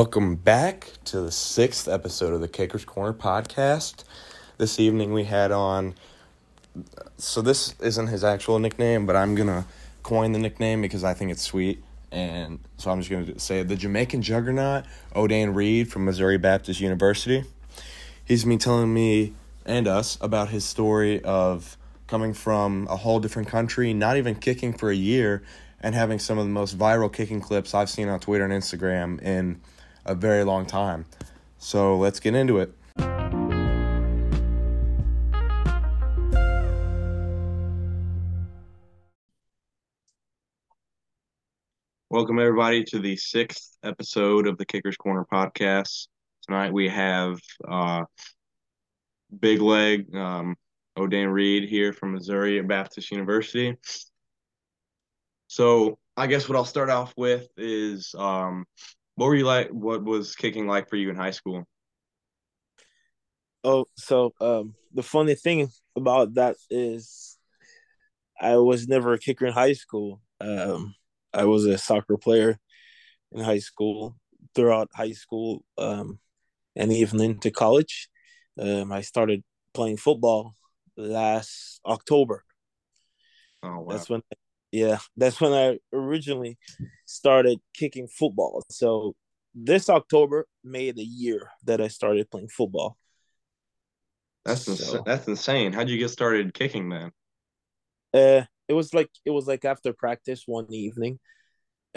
Welcome back to the sixth episode of the Kickers Corner podcast. This evening we had on. So this isn't his actual nickname, but I'm gonna coin the nickname because I think it's sweet, and so I'm just gonna say the Jamaican Juggernaut, Odaine Reid from Missouri Baptist University. He's me telling me and us about his story of coming from a whole different country, not even kicking for a year, and having some of the most viral kicking clips I've seen on Twitter and Instagram in a very long time. So let's get into it. Welcome, everybody, to the sixth episode of the Kickers Corner podcast. Tonight we have uh, Big Leg um, Reid here from Missouri Baptist University. So, I guess what I'll start off with is um, what were you like? What was kicking like for you in high school? Oh, so um, the funny thing about that is, I was never a kicker in high school. Um, I was a soccer player in high school, throughout high school, um, and even into college. Um, I started playing football last October. Oh wow! That's when yeah, that's when I originally started kicking football. So this October made a year that I started playing football. That's so, ins- that's insane. How'd you get started kicking man? Uh, it was like it was like after practice one evening.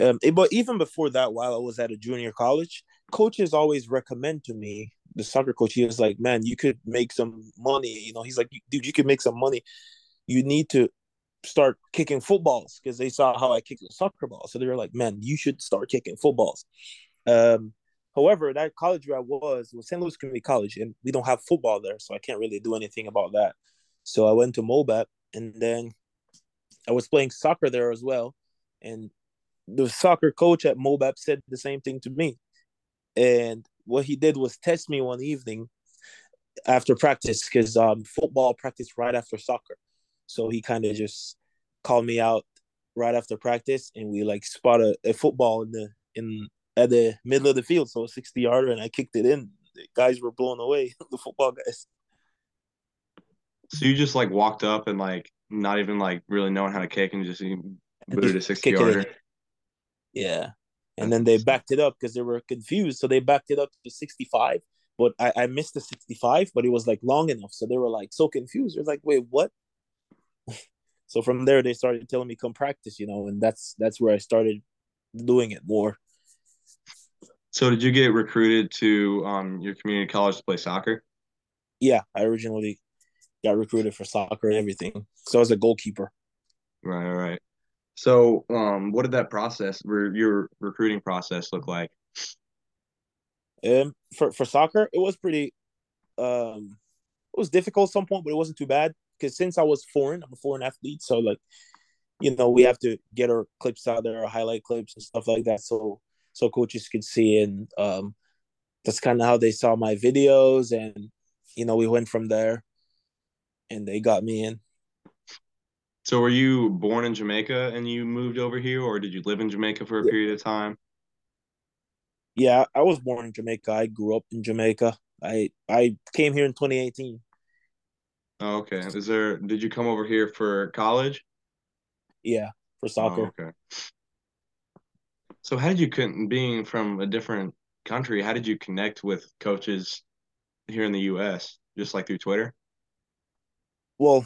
Um, it, but even before that, while I was at a junior college, coaches always recommend to me the soccer coach. He was like, "Man, you could make some money." You know, he's like, "Dude, you could make some money. You need to start kicking footballs because they saw how I kicked a soccer ball. So they were like, man, you should start kicking footballs. Um, however, that college where I was was St. Louis Community College, and we don't have football there, so I can't really do anything about that. So I went to MOBAP, and then I was playing soccer there as well. And the soccer coach at MOBAP said the same thing to me. And what he did was test me one evening after practice because um, football practice right after soccer. So he kind of just called me out right after practice, and we like spot a, a, football in the in at the middle of the field, so a sixty yarder, and I kicked it in. The guys were blown away. the football guys. So you just like walked up and like not even like really knowing how to kick and just booted a sixty yarder. Yeah, and then they backed it up because they were confused, so they backed it up to sixty five. But I, I missed the sixty five, but it was like long enough, so they were like so confused. They're like, "Wait, what?" so from there they started telling me come practice you know and that's that's where i started doing it more. So did you get recruited to um your community college to play soccer? Yeah i originally got recruited for soccer and everything. So i was a goalkeeper. Right right so um what did that process your recruiting process look like? Um for for soccer it was pretty um it was difficult at some point but it wasn't too bad because since I was foreign, I'm a foreign athlete, so like, you know, we have to get our clips out there, our highlight clips and stuff like that, so so coaches could see, and um, that's kind of how they saw my videos, and you know, we went from there, and they got me in. So, were you born in Jamaica and you moved over here, or did you live in Jamaica for a period of time? Yeah, I was born in Jamaica. I grew up in Jamaica. I I came here in 2018. Oh, okay. Is there? Did you come over here for college? Yeah, for soccer. Oh, okay. So how did you being from a different country? How did you connect with coaches here in the U.S. Just like through Twitter? Well,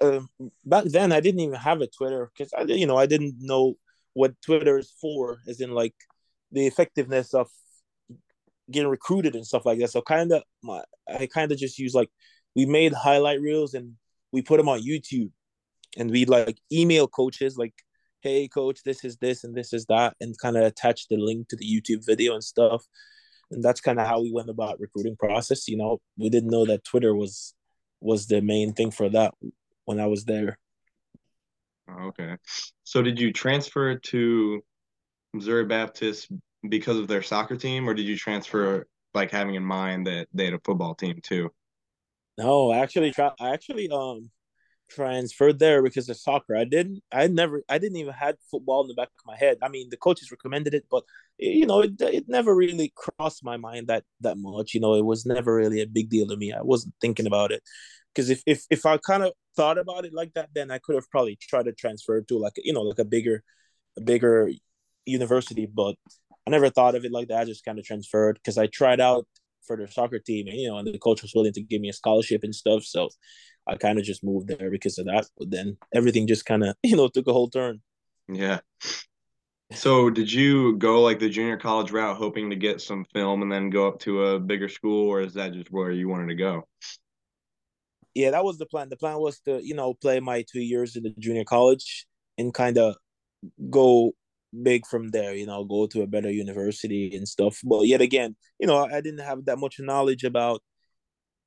uh, back then I didn't even have a Twitter because I, you know, I didn't know what Twitter is for, as in like the effectiveness of getting recruited and stuff like that. So kind of, my I kind of just use like we made highlight reels and we put them on YouTube. And we like email coaches like hey coach this is this and this is that and kind of attach the link to the youtube video and stuff. And that's kind of how we went about recruiting process you know? We didn't know that twitter was was the main thing for that when i was there. Oh, okay. So did you transfer to missouri baptist because of their soccer team or did you transfer like having in mind that they had a football team too no, I actually. I actually um transferred there because of soccer. I didn't. I never. I didn't even had football in the back of my head. I mean, the coaches recommended it, but you know, it, it never really crossed my mind that that much. You know, it was never really a big deal to me. I wasn't thinking about it because if if if I kind of thought about it like that, then I could have probably tried to transfer to like you know like a bigger, a bigger university. But I never thought of it like that. I just kind of transferred because I tried out for the soccer team, and you know, and the coach was willing to give me a scholarship and stuff. So I kind of just moved there because of that. But then everything just kind of you know took a whole turn. Yeah. So did you go like the junior college route hoping to get some film and then go up to a bigger school or is that just where you wanted to go? Yeah, that was the plan. The plan was to, you know, play my 2 years in the junior college and kind of go big from there, you know, go to a better university and stuff. But yet again, you know, I didn't have that much knowledge about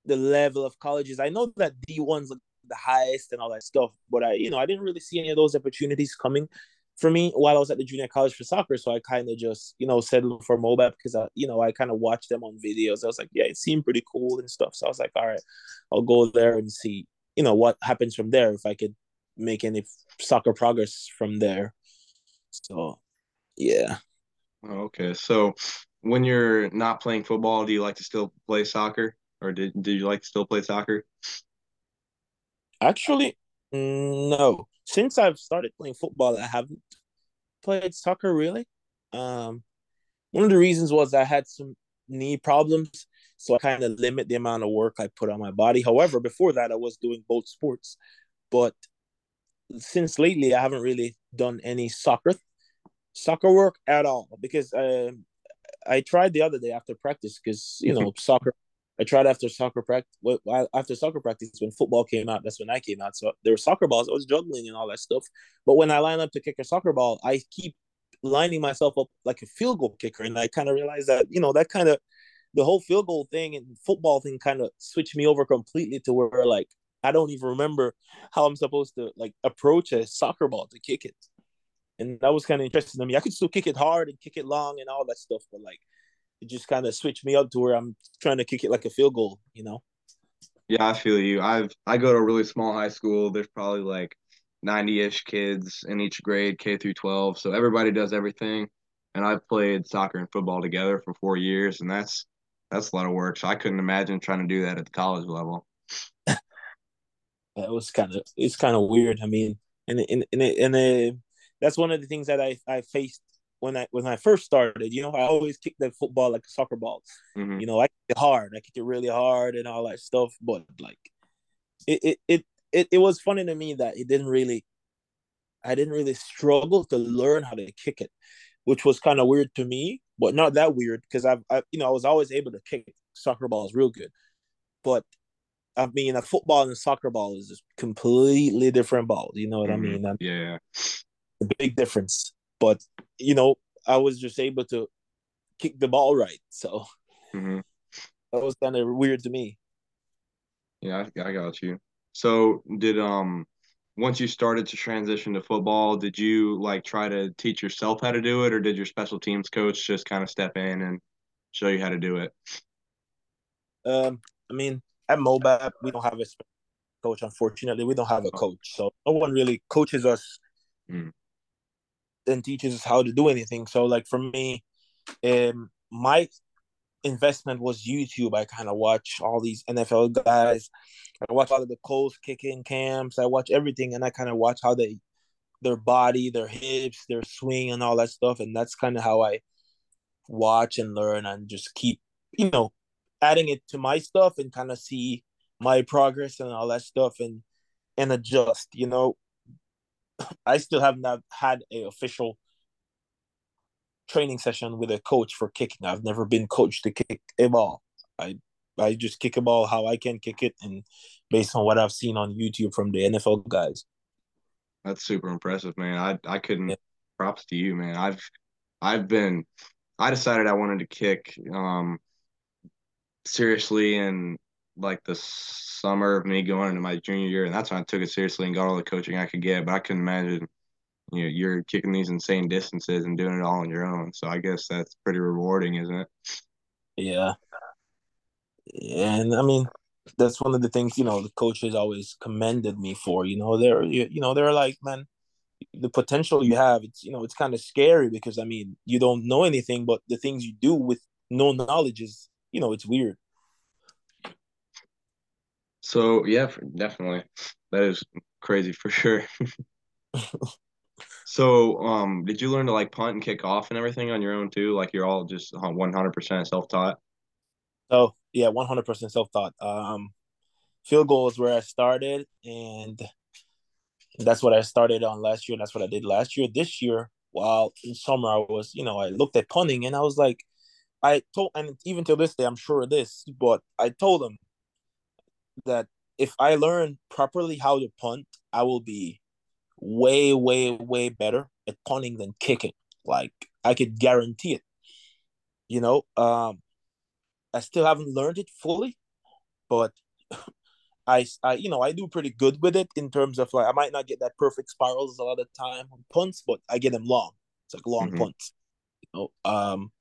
the level of colleges. I know that D1's the highest and all that stuff, but I, you know, I didn't really see any of those opportunities coming for me while I was at the junior college for soccer. So I kind of just, you know, settled for MOBAP because I, you know, I kind of watched them on videos. I was like, yeah, it seemed pretty cool and stuff. So I was like, all right, I'll go there and see, you know, what happens from there if I could make any soccer progress from there. So, yeah. Okay. So when you're not playing football, do you like to still play soccer or did, did you like to still play soccer? Actually, no. Since I've started playing football, I haven't played soccer really. Um, one of the reasons was I had some knee problems, so I kind of limit the amount of work I put on my body. However, before that, I was doing both sports, but since lately, I haven't really done any soccer soccer work at all because uh, I tried the other day after practice because you know soccer I tried after soccer practice. After soccer practice, when football came out, that's when I came out. So there were soccer balls. I was juggling and all that stuff. But when I line up to kick a soccer ball, I keep lining myself up like a field goal kicker, and I kind of realized that you know that kind of the whole field goal thing and football thing kind of switched me over completely to where like I don't even remember how I'm supposed to like approach a soccer ball to kick it. And that was kind of interesting to me. I could still kick it hard and kick it long and all that stuff, but like it just kind of switched me up to where I'm trying to kick it like a field goal, you know. Yeah, I feel you. I've I go to a really small high school. There's probably like 90-ish kids in each grade, K through 12. So everybody does everything. And I've played soccer and football together for 4 years and that's that's a lot of work. So I couldn't imagine trying to do that at the college level. it was kind of it's kind of weird. I mean, and and and, and, and uh, that's one of the things that I I faced when I when I first started, you know, I always kicked the football like a soccer ball. Mm-hmm. You know, I kick it hard, I kick it really hard and all that stuff. But like, it it it it, it was funny to me that it didn't really, I didn't really struggle to learn how to kick it, which was kind of weird to me, but not that weird because I've I, you know I was always able to kick soccer balls real good, but I mean, a football and a soccer ball is just completely different balls. You know what mm-hmm. I mean? I'm, yeah, a big difference but you know, I was just able to kick the ball right. So mm-hmm. that was kind of weird to me. Yeah, I, I got you. So did um once you started to transition to football, did you like try to teach yourself how to do it, or did your special teams coach just kind of step in and show you how to do it? Um, I mean, at MOBAP, we don't have a coach. Unfortunately, we don't have a coach, so no one really coaches us mm and teaches us how to do anything. So like for me, um, my investment was YouTube. I kind of watch all these NFL guys. I watch all of the Colts kicking camps. I watch everything, and I kind of watch how they, their body, their hips, their swing, and all that stuff. And that's kind of how I watch and learn and just keep, you know, adding it to my stuff and kind of see my progress and all that stuff and and adjust. You know, I still have not had a official training session with a coach for kicking. I've never been coached to kick a ball. I I just kick a ball how I can kick it, and based on what I've seen on YouTube from the NFL guys. That's super impressive, man. I I couldn't. Yeah. Props to you, man. I've I've been. I decided I wanted to kick um seriously and like the summer of me going into my junior year, and that's when I took it seriously and got all the coaching I could get. But I couldn't imagine, you know, you're kicking these insane distances and doing it all on your own. So I guess that's pretty rewarding, isn't it? Yeah. And I mean, that's one of the things you know the coaches always commended me for. You know, they're you know they're like, man, the potential you have, it's you know, it's kind of scary because I mean, you don't know anything, but the things you do with no knowledge is, you know, it's weird. So yeah, definitely, that is crazy for sure. so, um, did you learn to like punt and kick off and everything on your own too? Like you're all just one hundred percent self taught. Oh yeah, one hundred percent self taught. Um, field goal is where I started, and that's what I started on last year. And that's what I did last year. This year, while in summer, I was, you know, I looked at punting and I was like, I told, and even till this day, I'm sure of this, but I told them that if I learn properly how to punt, I will be way, way, way better at punting than kicking. Like I could guarantee it. You know, um, I still haven't learned it fully, but I, I, you know, I do pretty good with it in terms of like I might not get that perfect spirals a lot of time on punts, but I get them long. It's like long mm-hmm. punts. You know, um,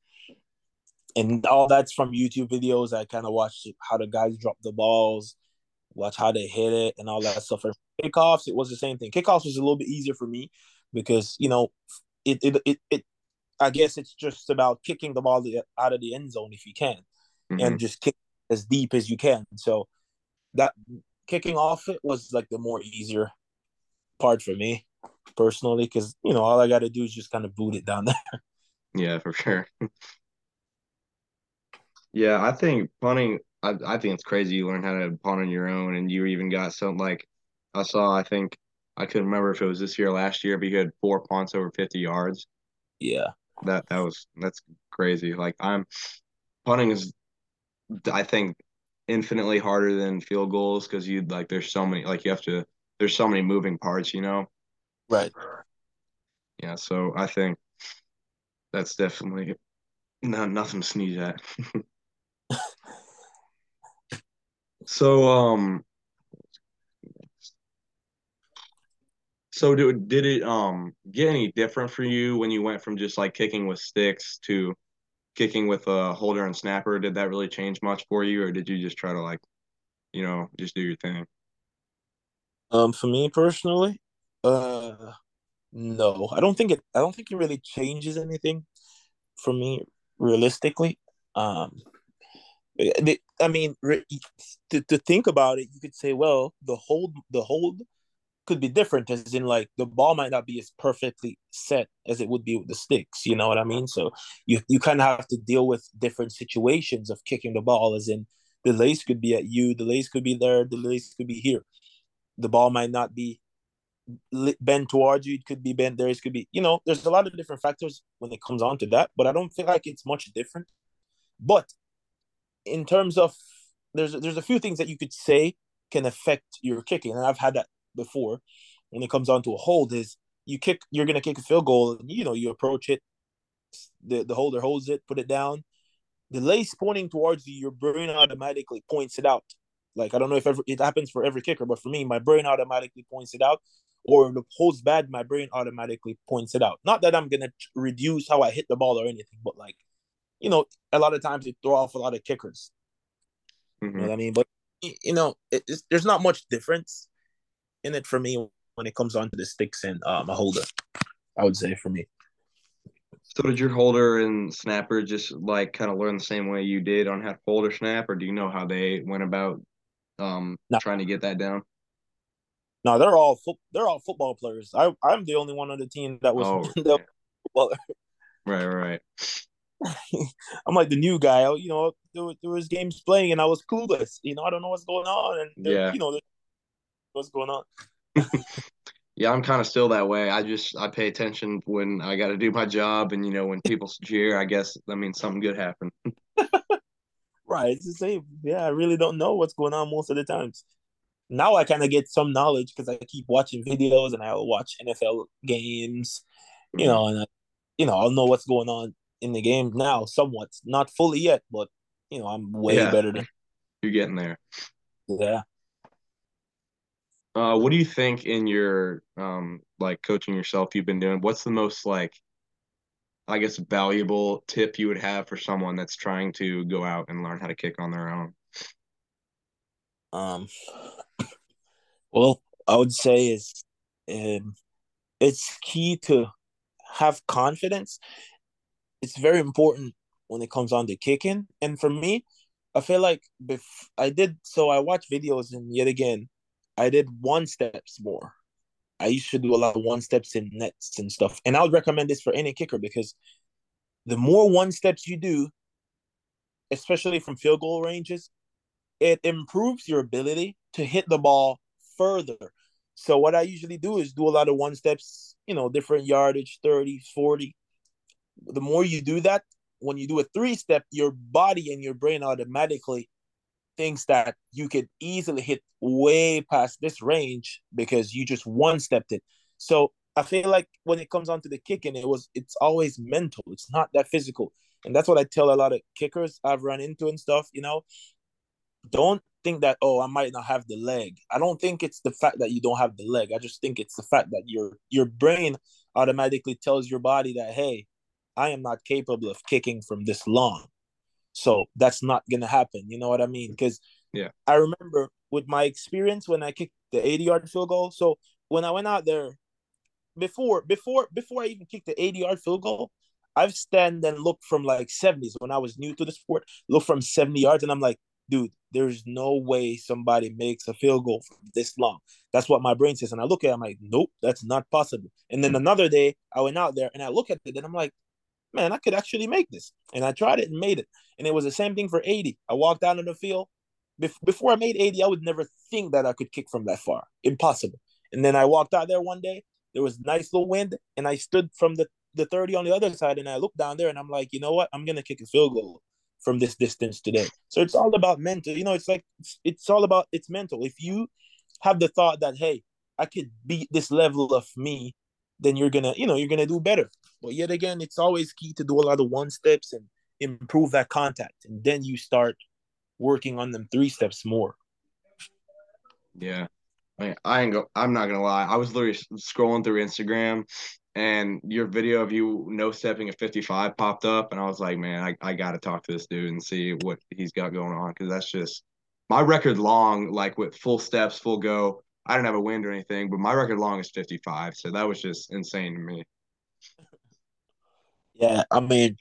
and all that's from YouTube videos. I kind of watched how the guys drop the balls, watch how they hit it, and all that stuff. For kickoffs, it was the same thing. Kickoffs was a little bit easier for me because you know, it it it, it I guess it's just about kicking the ball out of the end zone if you can, mm-hmm. and just kick as deep as you can. So that kicking off it was like the more easier part for me personally because you know all I got to do is just kind of boot it down there. Yeah, for sure. yeah, I think punting. I I think it's crazy you learn how to punt on your own, and you even got something like I saw. I think I couldn't remember if it was this year or last year, but you had four punts over fifty yards. Yeah, that that was that's crazy. Like I'm punting is, I think infinitely harder than field goals because you like there's so many like you have to there's so many moving parts, you know. Right. Yeah, so I think that's definitely no nothing to sneeze at. so um so did, did it um get any different for you when you went from just like kicking with sticks to kicking with a holder and snapper, did that really change much for you, or did you just try to like, you know, just do your thing? Um, for me personally, uh, no, I don't think it. I don't think it really changes anything for me realistically. Um, Uh, I mean, to, to think about it, you could say, well, the hold, the hold could be different as in like the ball might not be as perfectly set as it would be with the sticks you know what i mean? So you you kind of have to deal with different situations of kicking the ball as in the lace could be at you the lace could be there the lace could be here. The ball might not be bent towards you it could be bent there it could be you know there's a lot of different factors when it comes on to that but i don't feel like it's much different. But in terms of there's there's a few things that you could say can affect your kicking and i've had that before. When it comes on to a hold is you kick you're gonna kick a field goal and you know you approach it the, the holder holds it put it down. The lace pointing towards you your brain automatically points it out. Like i don't know if ever, it happens for every kicker but for me my brain automatically points it out or the hold's bad my brain automatically points it out. Not that i'm gonna reduce how i hit the ball or anything but like you know a lot of times they throw off a lot of kickers mm-hmm. you know what i mean but you know it, there's not much difference in it for me when it comes on to the sticks and um, a holder. I would say for me. So did your holder and snapper just like kind of learn the same way you did on how to hold or snap, or do you know how they went about um, no. trying to get that down? No, they're all fo- they're all football players. I I'm the only one on the team that was oh, footballer. Right, right. I'm like the new guy. You know, there, there was games playing and I was clueless. You know, I don't know what's going on, and yeah, you know, what's going on. yeah, I'm kind of still that way. I just I pay attention when I got to do my job, and you know when people cheer, I guess that means something good happened. right, it's the same. Yeah, I really don't know what's going on most of the times. Now I kind of get some knowledge because I keep watching videos and I'll watch NFL games, you mm-hmm. know, and I, you know I'll know what's going on in the game now, somewhat, not fully yet, but you know I'm way yeah, better than you're getting there. Yeah. Uh, what do you think in your um like coaching yourself you've been doing? What's the most like I guess valuable tip you would have for someone that's trying to go out and learn how to kick on their own? Um well, I would say is um it's key to have confidence. It's very important when it comes on to kicking. And for me, I feel like bef- I did so I watched videos and yet again, I did one steps more. I used to do a lot of one steps in nets and stuff. And I would recommend this for any kicker because the more one steps you do, especially from field goal ranges, it improves your ability to hit the ball further. So what I usually do is do a lot of one steps, you know, different yardage, 30, 40. The more you do that, when you do a three step, your body and your brain automatically thinks that you could easily hit way past this range because you just one stepped it. So I feel like when it comes on to the kicking, it was it's always mental. It's not that physical. And that's what I tell a lot of kickers I've run into and stuff, you know. Don't think that, oh, I might not have the leg. I don't think it's the fact that you don't have the leg. I just think it's the fact that your your brain automatically tells your body that, hey, I am not capable of kicking from this long. So that's not gonna happen. You know what I mean? Because yeah, I remember with my experience when I kicked the 80 yard field goal. So when I went out there before before before I even kicked the 80 yard field goal, I've stand and looked from like 70s when I was new to the sport, look from 70 yards, and I'm like, dude, there's no way somebody makes a field goal from this long. That's what my brain says. And I look at it, I'm like, nope, that's not possible. And then another day I went out there and I look at it and I'm like, man, I could actually make this. And I tried it and made it. And it was the same thing for 80. I walked out on the field. Before I made 80, I would never think that I could kick from that far. Impossible. And then I walked out there one day. There was nice little wind, and I stood from the, the 30 on the other side, and I looked down there, and I'm like, you know what? I'm gonna kick a field goal from this distance today. So it's all about mental. You know, it's like it's, it's all about it's mental. If you have the thought that hey, I could beat this level of me, then you're gonna, you know, you're gonna do better. But yet again, it's always key to do a lot of one steps and improve that contact, and then you start working on them three steps more. Yeah, I, I ain't go. I'm not gonna lie. I was literally scrolling through Instagram, and your video of you no stepping at 55 popped up, and I was like, man, I, I got to talk to this dude and see what he's got going on because that's just my record long, like with full steps, full go. I didn't have a wind or anything, but my record long is 55, so that was just insane to me. Yeah, I mean,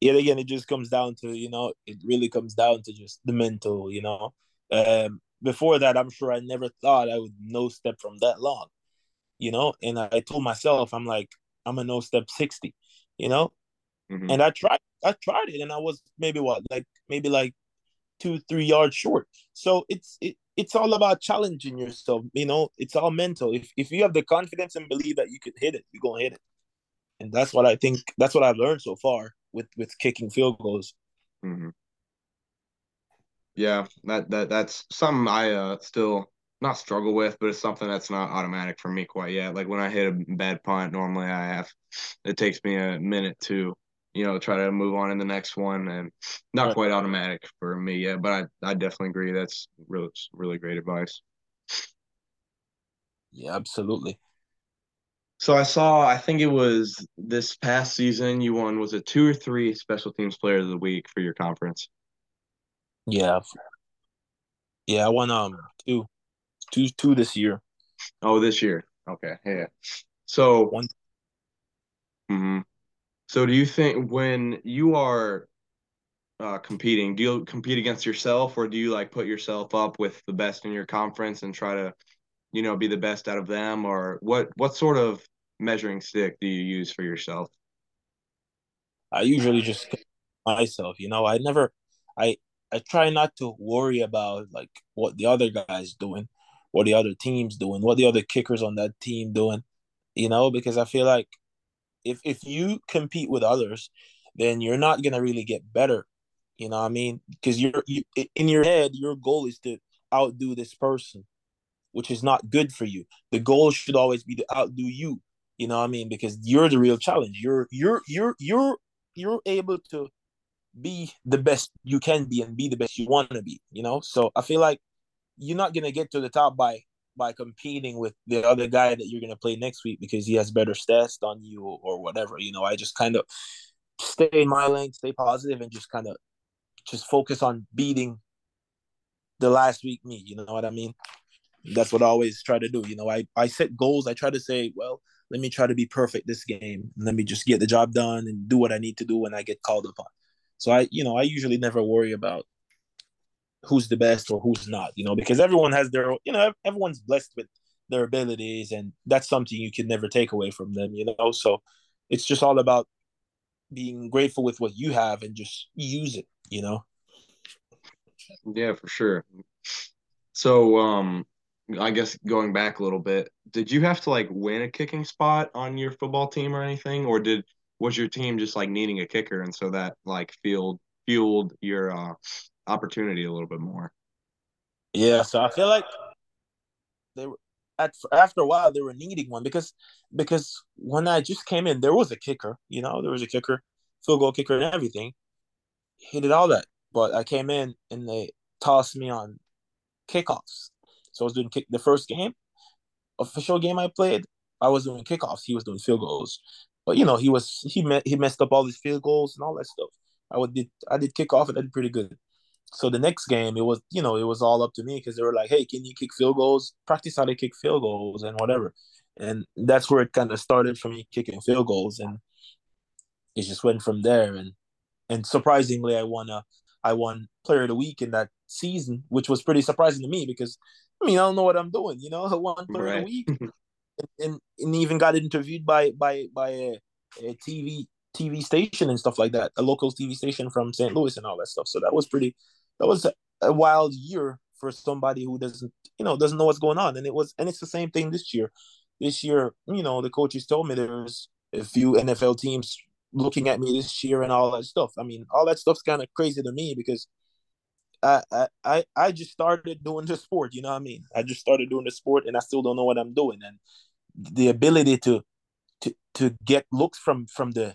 yet again, it just comes down to you know, it really comes down to just the mental, you know. Um, before that, I'm sure I never thought I would no step from that long, you know. And I told myself, I'm like, I'm a no step 60, you know. Mm-hmm. And I tried, I tried it, and I was maybe what, like maybe like two, three yards short. So it's it, it's all about challenging yourself, you know. It's all mental. If if you have the confidence and believe that you could hit it, you're gonna hit it. And that's what I think. That's what I've learned so far with with kicking field goals. Mm-hmm. Yeah, that that that's something I uh, still not struggle with, but it's something that's not automatic for me quite yet. Like when I hit a bad punt, normally I have it takes me a minute to you know try to move on in the next one, and not right. quite automatic for me yet. But I I definitely agree. That's really really great advice. Yeah, absolutely. So I saw, I think it was this past season, you won, was it two or three special teams player of the week for your conference? Yeah. Yeah, I won um two, two, two this year. Oh, this year. Okay. Yeah. So one. Mm-hmm. So do you think when you are uh, competing, do you compete against yourself or do you like put yourself up with the best in your conference and try to, you know, be the best out of them? Or what, what sort of measuring stick do you use for yourself? I usually just myself, you know, I never, I, I try not to worry about like what the other guys doing, what the other teams doing, what the other kickers on that team doing, you know, because I feel like if if you compete with others, then you're not gonna really get better. You know what I mean? Because you're you, in your head, your goal is to outdo this person, which is not good for you. The goal should always be to outdo you. You know what I mean? Because you're the real challenge. You're you're you're you're you're able to be the best you can be and be the best you want to be you know so i feel like you're not going to get to the top by by competing with the other guy that you're going to play next week because he has better stats on you or, whatever you know i just kind of stay in my lane stay positive and just kind of just focus on beating the last week me you know what i mean that's what i always try to do you know i i set goals i try to say well let me try to be perfect this game. Let me just get the job done and do what I need to do when I get called upon. So I, you know, I usually never worry about who's the best or who's not, you know, because everyone has their, you know, everyone's blessed with their abilities, and that's something you can never take away from them, you know. So it's just all about being grateful with what you have and just use it, you know. Yeah, for sure. So, um, I guess going back a little bit, did you have to like win a kicking spot on your football team or anything, or did was your team just like needing a kicker and so that like fueled fueled your uh, opportunity a little bit more? Yeah, so I feel like they were at after a while they were needing one because because when I just came in, there was a kicker, you know, there was a kicker, field goal kicker, and everything. He did all that, but I came in and they tossed me on kickoffs. So I was doing kick the first game, official game I played. I was doing kickoffs. He was doing field goals. But you know, he was he met he messed up all his field goals and all that stuff. I would did I did kickoff and I did pretty good. So the next game, it was you know it was all up to me because they were like, "Hey, can you kick field goals? Practice how to kick field goals and whatever." And that's where it kind of started for me kicking field goals, and it just went from there. And and surprisingly, I won a I won Player of the Week in that season, which was pretty surprising to me because I mean I don't know what I'm doing, you know. I won Player right. of the Week, and, and, and even got interviewed by by by a, a TV TV station and stuff like that, a local TV station from St. Louis and all that stuff. So that was pretty that was a, a wild year for somebody who doesn't you know doesn't know what's going on. And it was and it's the same thing this year. This year you know the coaches told me there's a few nfl teams looking at me this year and all that stuff. I mean all that stuff's kind of crazy to me because I, I i just started doing the sport you know what i mean? I just started doing the sport and i still don't know what i'm doing. And the ability to to to get looks from from the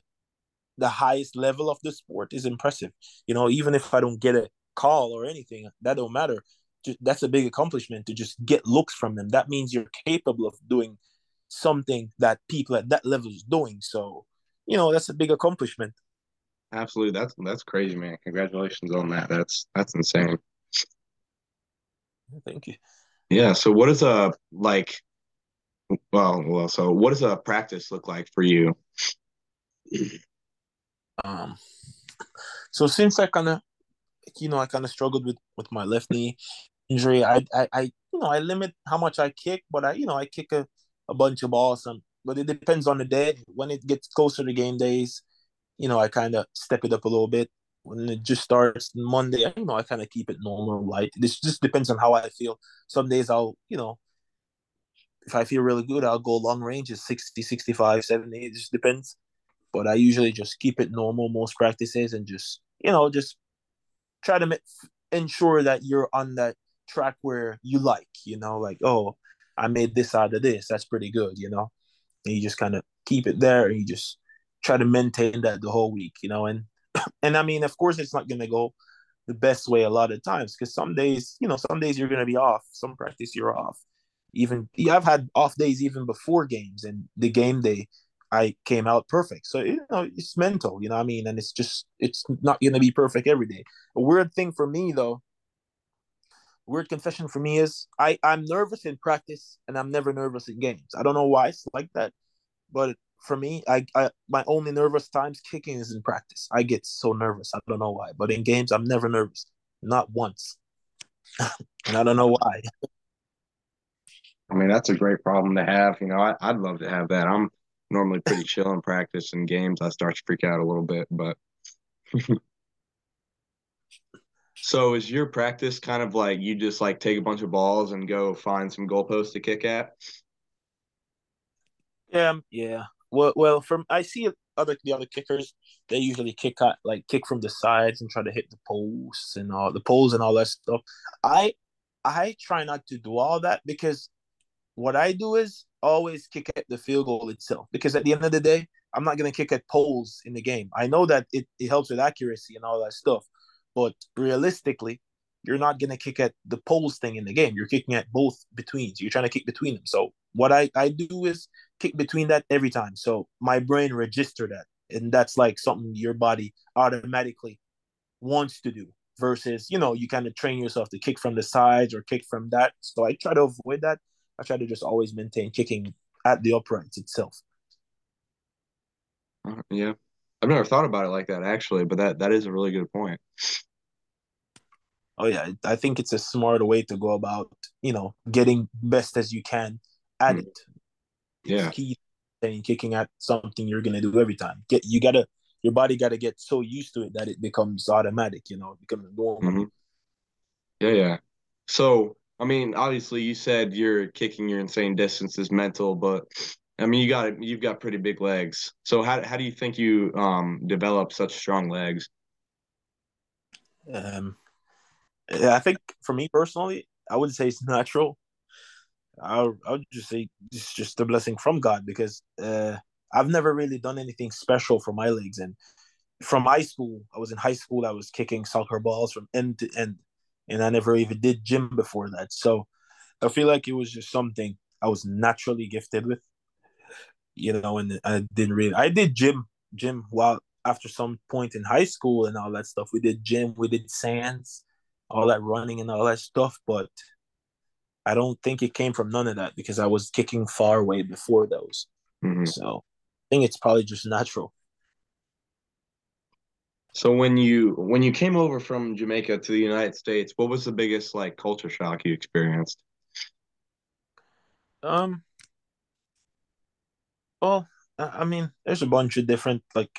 the highest level of the sport is impressive. You know even if i don't get it call or anything. That don't matter. That's a big accomplishment to just get looks from them. That means you're capable of doing something that people at that level is doing. So, you know, that's a big accomplishment. Absolutely. That's that's crazy, man. Congratulations on that. That's that's insane. Thank you. Yeah. So what is a like well well so what does a practice look like for you? Um so since I kinda you know, I kind of struggled with with my left knee injury. I, I, I, you know, I limit how much I kick, but I, you know, I kick a, a bunch of balls. Some, but it depends on the day. When it gets closer to game days, you know, I kind of step it up a little bit. When it just starts Monday, you know, I kind of keep it normal, light. This just depends on how I feel. Some days I'll, you know, if I feel really good, I'll go long ranges 60, 65, 70. It just depends. But I usually just keep it normal most practices and just, you know, just try to make, ensure that you're on that track where you like, you know, like, oh, I made this out of this. That's pretty good, you know? And you just kind of keep it there and you just try to maintain that the whole week, you know? And, and I mean, of course, it's not going to go the best way a lot of times because some days, you know, some days you're going to be off, some practice you're off. Even, I've had off days even before games and the game day I came out perfect. So you know, it's mental, you know I mean? And it's just it's not gonna be perfect every day. A weird thing for me though, weird confession for me is I, I'm nervous in practice and I'm never nervous in games. I don't know why it's like that. But for me, I, I my only nervous times kicking is in practice. I get so nervous. I don't know why. But in games I'm never nervous. Not once. and I don't know why. I mean, that's a great problem to have. You know, I, I'd love to have that. I'm normally pretty chill in practice and games. I start to freak out a little bit, but so is your practice kind of like you just like take a bunch of balls and go find some goalposts to kick at? Yeah, yeah. Well, well, from I see other the other kickers, they usually kick out like kick from the sides and try to hit the posts and all the poles and all that stuff. I I try not to do all that because what I do is always kick at the field goal itself because at the end of the day, I'm not going to kick at poles in the game. I know that it, it helps with accuracy and all that stuff, but realistically, you're not going to kick at the poles thing in the game. You're kicking at both betweens. You're trying to kick between them. So what I, I do is kick between that every time. So my brain register that. And that's like something your body automatically wants to do versus, you know, you kind of train yourself to kick from the sides or kick from that. So I try to avoid that I try to just always maintain kicking at the uprights itself. Uh, yeah, I've never thought about it like that actually, but that that is a really good point. Oh yeah, I think it's a smarter way to go about you know getting best as you can at mm. it. Yeah, it's key and kicking at something you're gonna do every time. Get you gotta your body gotta get so used to it that it becomes automatic. You know, it becomes normal. Mm-hmm. Yeah, yeah. So I mean, obviously, you said you're kicking your insane distance is mental, but I mean, you got you've got pretty big legs. So how how do you think you um develop such strong legs? Um, I think for me personally, I would say it's natural. I I would just say it's just a blessing from God because uh, I've never really done anything special for my legs. And from high school, I was in high school, I was kicking soccer balls from end to end, and I never even did gym before that. So I feel like it was just something I was naturally gifted with, you know. And I didn't really. I did gym, gym while after some point in high school and all that stuff. We did gym, we did sands, all that running and all that stuff, but I don't think it came from none of that because I was kicking far away before those. Mm-hmm. So I think it's probably just natural. So when you when you came over from Jamaica to the United States, what was the biggest like culture shock you experienced? Um well, I mean, there's a bunch of different like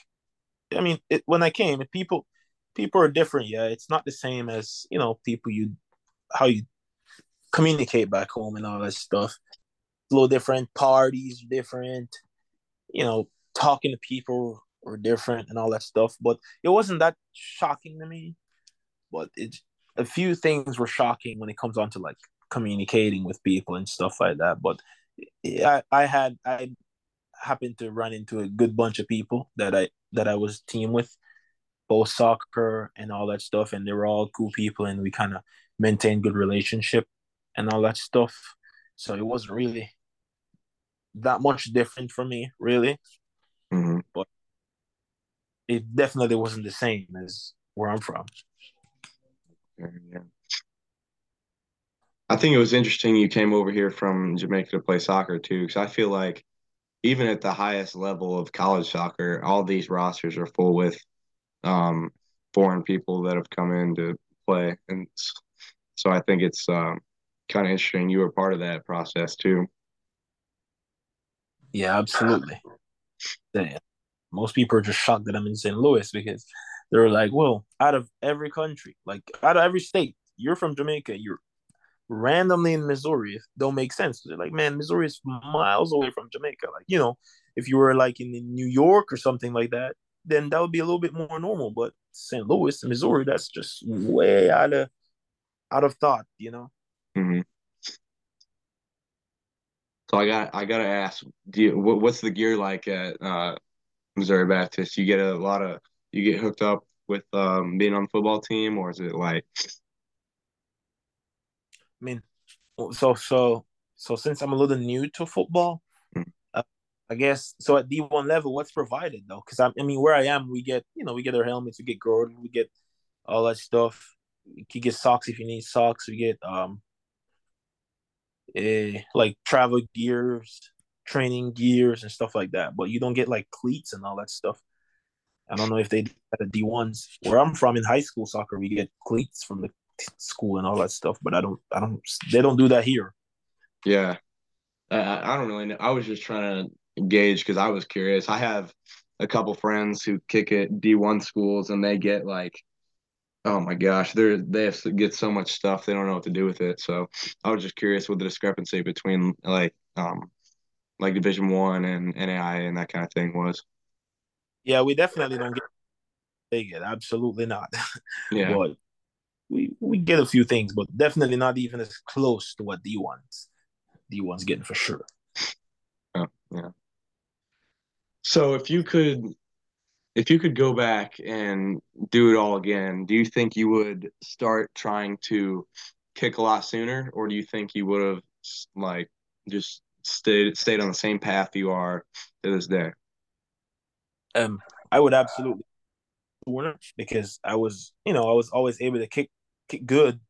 I mean, it, when I came, people people are different, yeah. It's not the same as, you know, people you how you communicate back home and all that stuff. a little different, parties different, you know, talking to people were different and all that stuff. But it wasn't that shocking to me. But it a few things were shocking when it comes on to like communicating with people and stuff like that. But I I had I happened to run into a good bunch of people that I that I was team with, both soccer and all that stuff, and they were all cool people, and we kind of maintained good relationship and all that stuff. So it wasn't really that much different for me, really. Mm-hmm. But it definitely wasn't the same as where I'm from. Yeah. I think it was interesting you came over here from Jamaica to play soccer too, because I feel like even at the highest level of college soccer, all these rosters are full with um, foreign people that have come in to play, and so I think it's um, kind of interesting. You were part of that process too. Yeah, absolutely. Damn most people are just shocked that I'm in St. Louis because they're like, well, out of every country, like out of every state, you're from Jamaica, you're randomly in Missouri. Don't make sense. They're like, man, Missouri is miles away from Jamaica. Like, you know, if you were like in New York or something like that, then that would be a little bit more normal. But St. Louis, Missouri, that's just way out of out of thought, you know. Mm-hmm. So I got I gotta ask, do you, what, what's the gear like at uh, Missouri Baptist? You get a lot of you get hooked up with um, being on the football team, or is it like? I mean, so so so since I'm a little new to football, mm-hmm. uh, I guess so at D1 level, what's provided though? Because I, I mean, where I am, we get you know we get our helmets, we get Gordon, we get all that stuff. You can get socks if you need socks. We get um, eh, like travel gears, training gears and stuff like that. But you don't get like cleats and all that stuff. I don't know if they the D ones where I'm from in high school soccer, we get cleats from the school and all that stuff. But I don't, I don't, they don't do that here. Yeah, I, I don't really know. I was just trying to gauge because I was curious. I have a couple friends who kick at D one schools and they get like, oh my gosh, they're they have to get so much stuff they don't know what to do with it. So I was just curious with the discrepancy between like um like Division One and NAI and that kind of thing was. Yeah, we definitely don't get they get absolutely not. Yeah, but we we get a few things, but definitely not even as close to what D ones D ones getting for sure. Oh, yeah. So if you could if you could go back and do it all again, do you think you would start trying to kick a lot sooner, or do you think you would have like just stayed stayed on the same path you are to this day? Um, I would absolutely because I was, you know, I was always able to kick kick good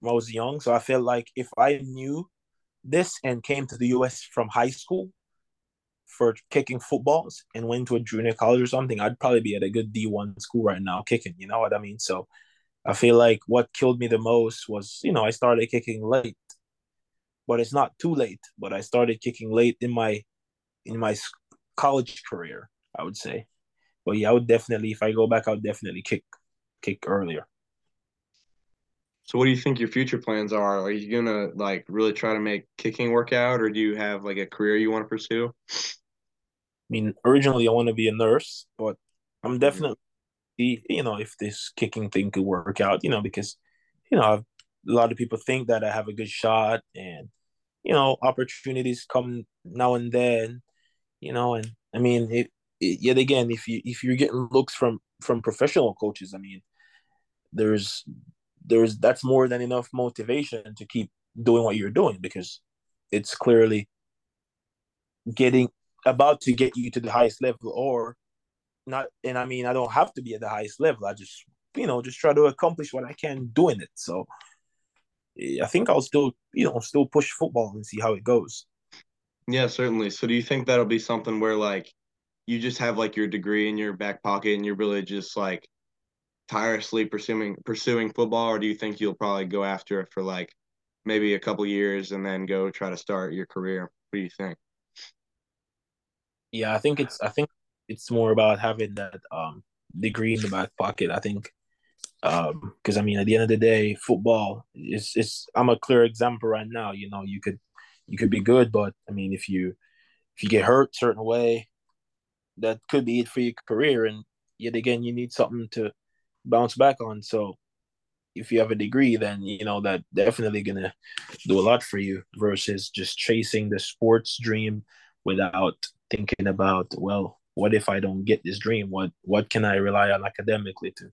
when I was young. So I felt like if I knew this and came to the US from high school, for kicking footballs and went to a junior college or something, I'd probably be at a good D1 school right now kicking. You know what I mean? So I feel like what killed me the most was, you know, I started kicking late, but it's not too late. But I started kicking late in my in my college career, I would say. But yeah, I would definitely, if I go back, I would definitely kick kick earlier. So, what do you think your future plans are? Are you gonna like really try to make kicking work out, or do you have like a career you want to pursue? I mean, originally I want to be a nurse, but I'm mm-hmm. definitely, you know, if this kicking thing could work out, you know, because, you know, I've, a lot of people think that I have a good shot, and you know, opportunities come now and then, you know, and I mean, it, it, yet again, if you if you're getting looks from from professional coaches, I mean, there's there's that's more than enough motivation to keep doing what you're doing because it's clearly getting about to get you to the highest level or not and i mean i don't have to be at the highest level. I just you know just try to accomplish what i can doing it. So i think i'll still you know still push football and see how it goes yeah certainly so do you think that'll be something where like you just have like your degree in your back pocket and you're really just like tirelessly pursuing pursuing football, or do you think you'll probably go after it for like maybe a couple years and then go try to start your career? What do you think? Yeah, I think it's I think it's more about having that um degree in the back pocket. I think um because I mean at the end of the day, football is is I'm a clear example right now. You know, you could you could be good, but I mean if you if you get hurt certain way, that could be it for your career. And yet again, you need something to bounce back on. So if you have a degree, then you know that definitely gonna do a lot for you versus just chasing the sports dream without thinking about well, what if I don't get this dream? What what can I rely on academically to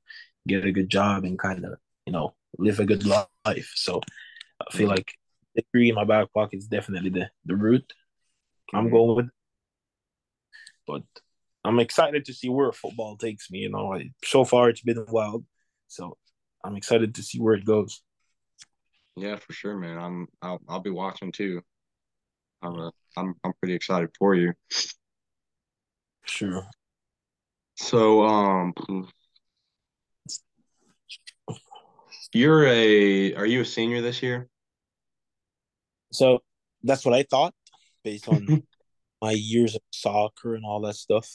get a good job and kind of you know live a good life? So I feel like degree in my back pocket is definitely the the route I'm going with. But I'm excited to see where football takes me. You know, so far it's been wild, so I'm excited to see where it goes. Yeah, for sure, man. I'm I'll, I'll be watching too. I'm a, I'm I'm pretty excited for you. Sure. So um, you're a are you a senior this year? So that's what I thought based on my years of soccer and all that stuff.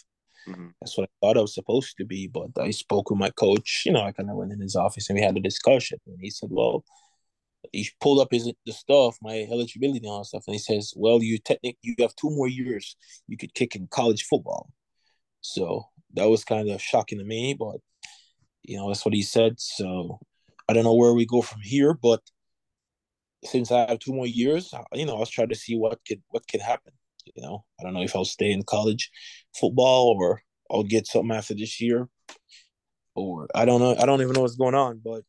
Mm-hmm. That's what I thought I was supposed to be. But I spoke with my coach. You know, I kind of went in his office and we had a discussion. And he said, "Well," he pulled up his the stuff, my eligibility and all that stuff, and he says, "Well, you technically you have two more years you could kick in college football." So that was kind of shocking to me, but you know that's what he said. So I don't know where we go from here, but since I have two more years, uh, you know, I was trying to see what could what could happen. You know, I don't know if I'll stay in college football or I'll get something after this year, or I don't know. I don't even know what's going on. But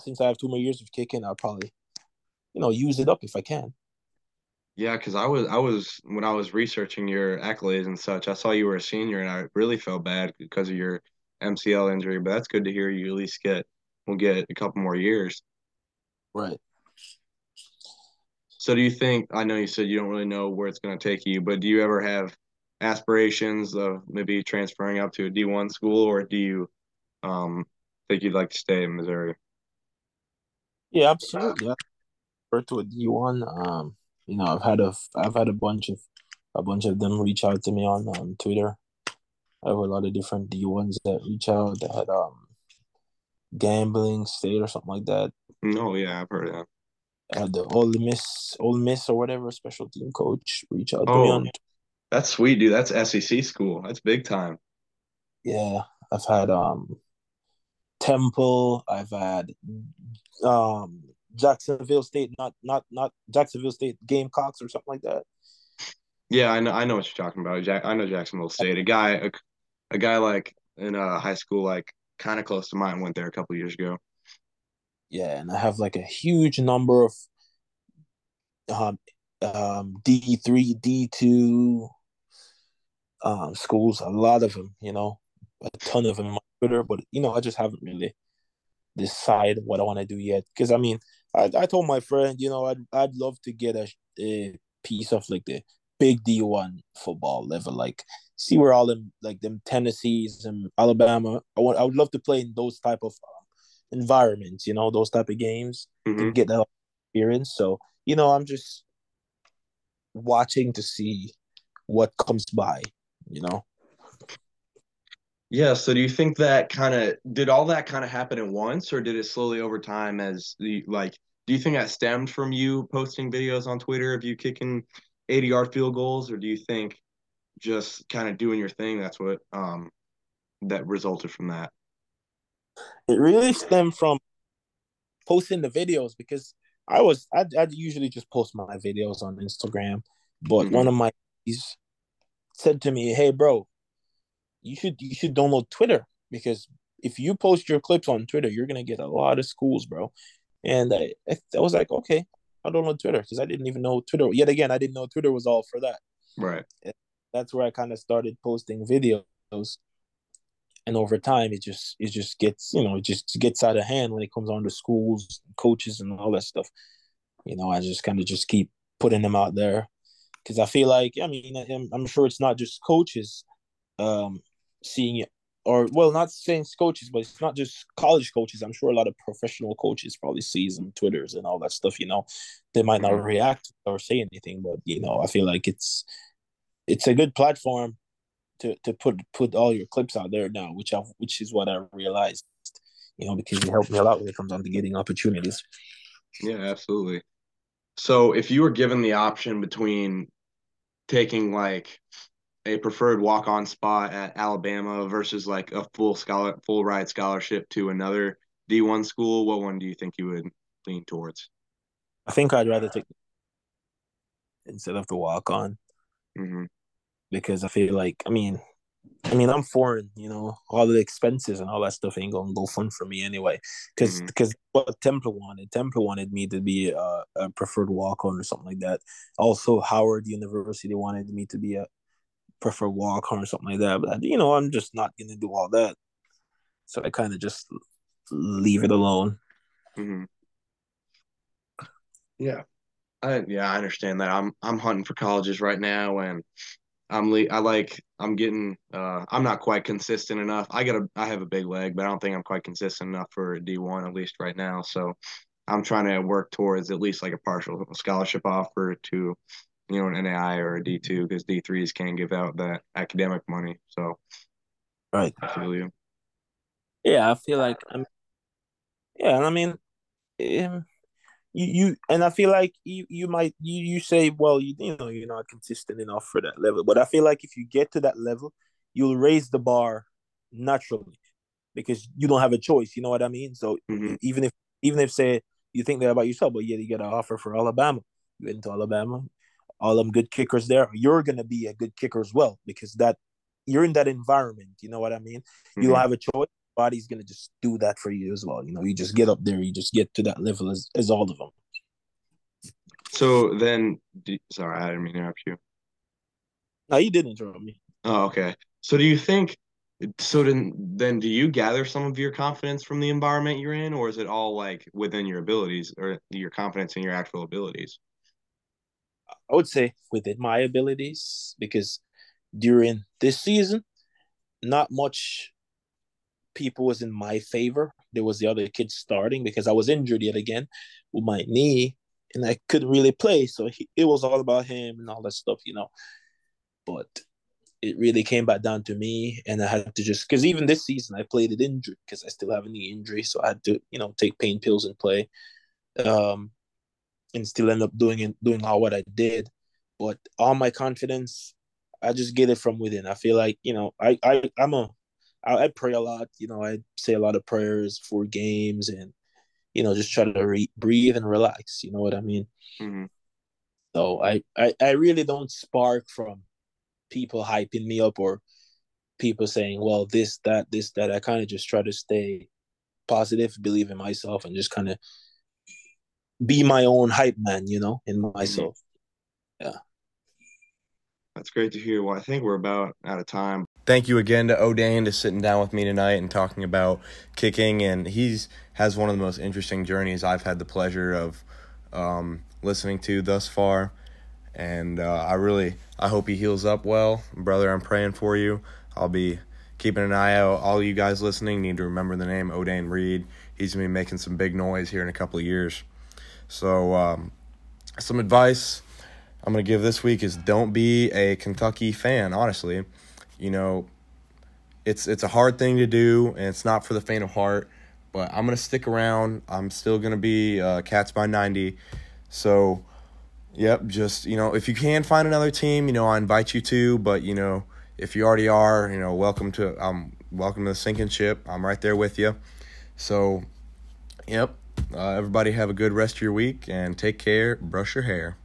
since I have two more years of kicking, I'll probably, you know, use it up if I can. Yeah, because I was I was when I was researching your accolades and such, I saw you were a senior, and I really felt bad because of your MCL injury. But that's good to hear you at least get will get a couple more years. Right. So do you think I know you said you don't really know where it's going to take you, but do you ever have aspirations of maybe transferring up to a D1 school or do you um think you'd like to stay in Missouri? Yeah, absolutely. I to a D1 um you know, I've had a I've had a bunch of a bunch of them reach out to me on um, Twitter. I have a lot of different D1s that reach out that had um Grambling State or something like that. No, oh, yeah, I've heard of that uh, the Ole Miss, Ole Miss or whatever special team coach reach out to oh, me on. That's sweet, dude. That's SEC school. That's big time. Yeah, I've had um Temple. I've had um Jacksonville State, not not not Jacksonville State Gamecocks or something like that. Yeah, I know. I know what you're talking about. Jack, I know Jacksonville State. A guy, a, a guy like in uh, high school, like kind of close to mine, went there a couple years ago yeah, and I have like a huge number of um um D three, D two um schools, a lot of them, you know, a ton of them on my Twitter, but you know, I just haven't really decided what I want to do yet. Because I mean, I, I told my friend, you know, I'd I'd love to get a, a piece of like the big D one football level. Like see where all them like them Tennessees and Alabama. I want I would love to play in those type of um, environments. You know, those type of games Mhm. to get that experience. So you know, I'm just watching to see what comes by. You know. Yeah, so do you think that kind of did all that kind of happen at once, or did it slowly over time as the like? Do you think that stemmed from you posting videos on Twitter of you kicking 80 yard field goals, or do you think just kind of doing your thing that's what um that resulted from that? it really stemmed from posting the videos because I was I'd, I'd usually just post my videos on Instagram, but Mhm. one of my buddies said to me, "Hey, bro, you should you should download Twitter because if you post your clips on Twitter, you're gonna get a lot of schools, bro." And I I, I was like, "Okay, I'll download Twitter because I didn't even know Twitter. Yet again, I didn't know Twitter was all for that. Right. That's where I kind of started posting videos." and over time it just it just gets you know it just gets out of hand when it comes on to schools coaches and all that stuff you know i just kind of just keep putting them out there because i feel like i mean I'm, I'm sure it's not just coaches um seeing it or well not saying coaches but it's not just college coaches i'm sure a lot of professional coaches probably sees them twitters and all that stuff you know they might not Mhm. react or say anything but you know i feel like it's it's a good platform to to put put all your clips out there now, which I which is what I realized, you know, because you helped me a lot when it comes on to getting opportunities. Yeah, absolutely. So if you were given the option between taking like a preferred walk-on spot at Alabama versus like a full scholar full ride scholarship to another D1 school, what one do you think you would lean towards? I think I'd rather take instead of the walk on hmm because I feel like I mean I mean I'm foreign, you know, all the expenses and all that stuff ain't gonna go fun for me anyway. Because because what Temple wanted, Temple wanted me to be a, a preferred walk on or something like that. Also Howard University wanted me to be a preferred walk on or something like that. But you know I'm just not gonna do all that. So I kind of just leave it alone. hmm Yeah. I yeah, I understand that. I'm I'm hunting for colleges right now and I'm le I like I'm getting uh I'm not quite consistent enough. I got a I have a big leg, but I don't think I'm quite consistent enough for D1 at least right now. So I'm trying to work towards at least like a partial scholarship offer to you know an NAI or a D2 because D3s can't give out that academic money. So Right. I feel you. Yeah, I feel like I'm. Yeah, and I mean, um, you you and I feel like you you might you you say, well, you you know you're not consistent enough for that level, but I feel like if you get to that level, you'll raise the bar naturally because you don't have a choice. You know what I mean? So Mhm. even if even if say you think that about yourself, but yeah, you get an offer for Alabama, you get into Alabama, all them good kickers there, you're gonna be a good kicker as well because that you're in that environment. You know what I mean? You don't Mhm. have a choice. Body's gonna just do that for you as well. You know, you just get up there, you just get to that level as as all of them. So then, do, sorry, I didn't mean to interrupt you. No, you didn't interrupt me. Oh, okay. So do you think, so then, then do you gather some of your confidence from the environment you're in, or is it all like within your abilities or your confidence in your actual abilities? I would say within my abilities because during this season, not much people was in my favor. There was the other kids starting because I was injured yet again with my knee and I couldn't really play. So he, it was all about him and all that stuff, you know. But it really came back down to me, and I had to just because even this season I played it injured because I still have a knee injury, so I had to you know take pain pills and play, um, and still end up doing it doing all what I did. But all my confidence, I just get it from within. I feel like you know I I I'm a I, I pray a lot. You know I say a lot of prayers for games and you know just try to re- breathe and relax. You know what I mean? hmm So I, I I really don't spark from people hyping me up or people saying, well, this, that, this, that. I kind of just try to stay positive, believe in myself, and just kind of be my own hype man, you know, in myself. Yeah. That's great to hear. Well, I think we're about out of time. Thank you again to Odaine to sitting down with me tonight and talking about kicking. And he's has one of the most interesting journeys I've had the pleasure of um, listening to thus far. and uh, I really I hope he heals up well, brother. I'm praying for you. I'll be keeping an eye out. All you guys listening need to remember the name Odaine Reid. He's gonna be making some big noise here in a couple of years. So, um, some advice I'm gonna give this week is don't be a Kentucky fan. Honestly, you know, it's it's a hard thing to do, and it's not for the faint of heart. But I'm gonna stick around. I'm still gonna be uh, Cats by ninety. So, yep. Just you know, if you can find another team, you know, I invite you to. But you know, if you already are, you know, welcome to um welcome to the sinking ship. I'm right there with you. So, yep. Uh, everybody have a good rest of your week and take care. Brush your hair.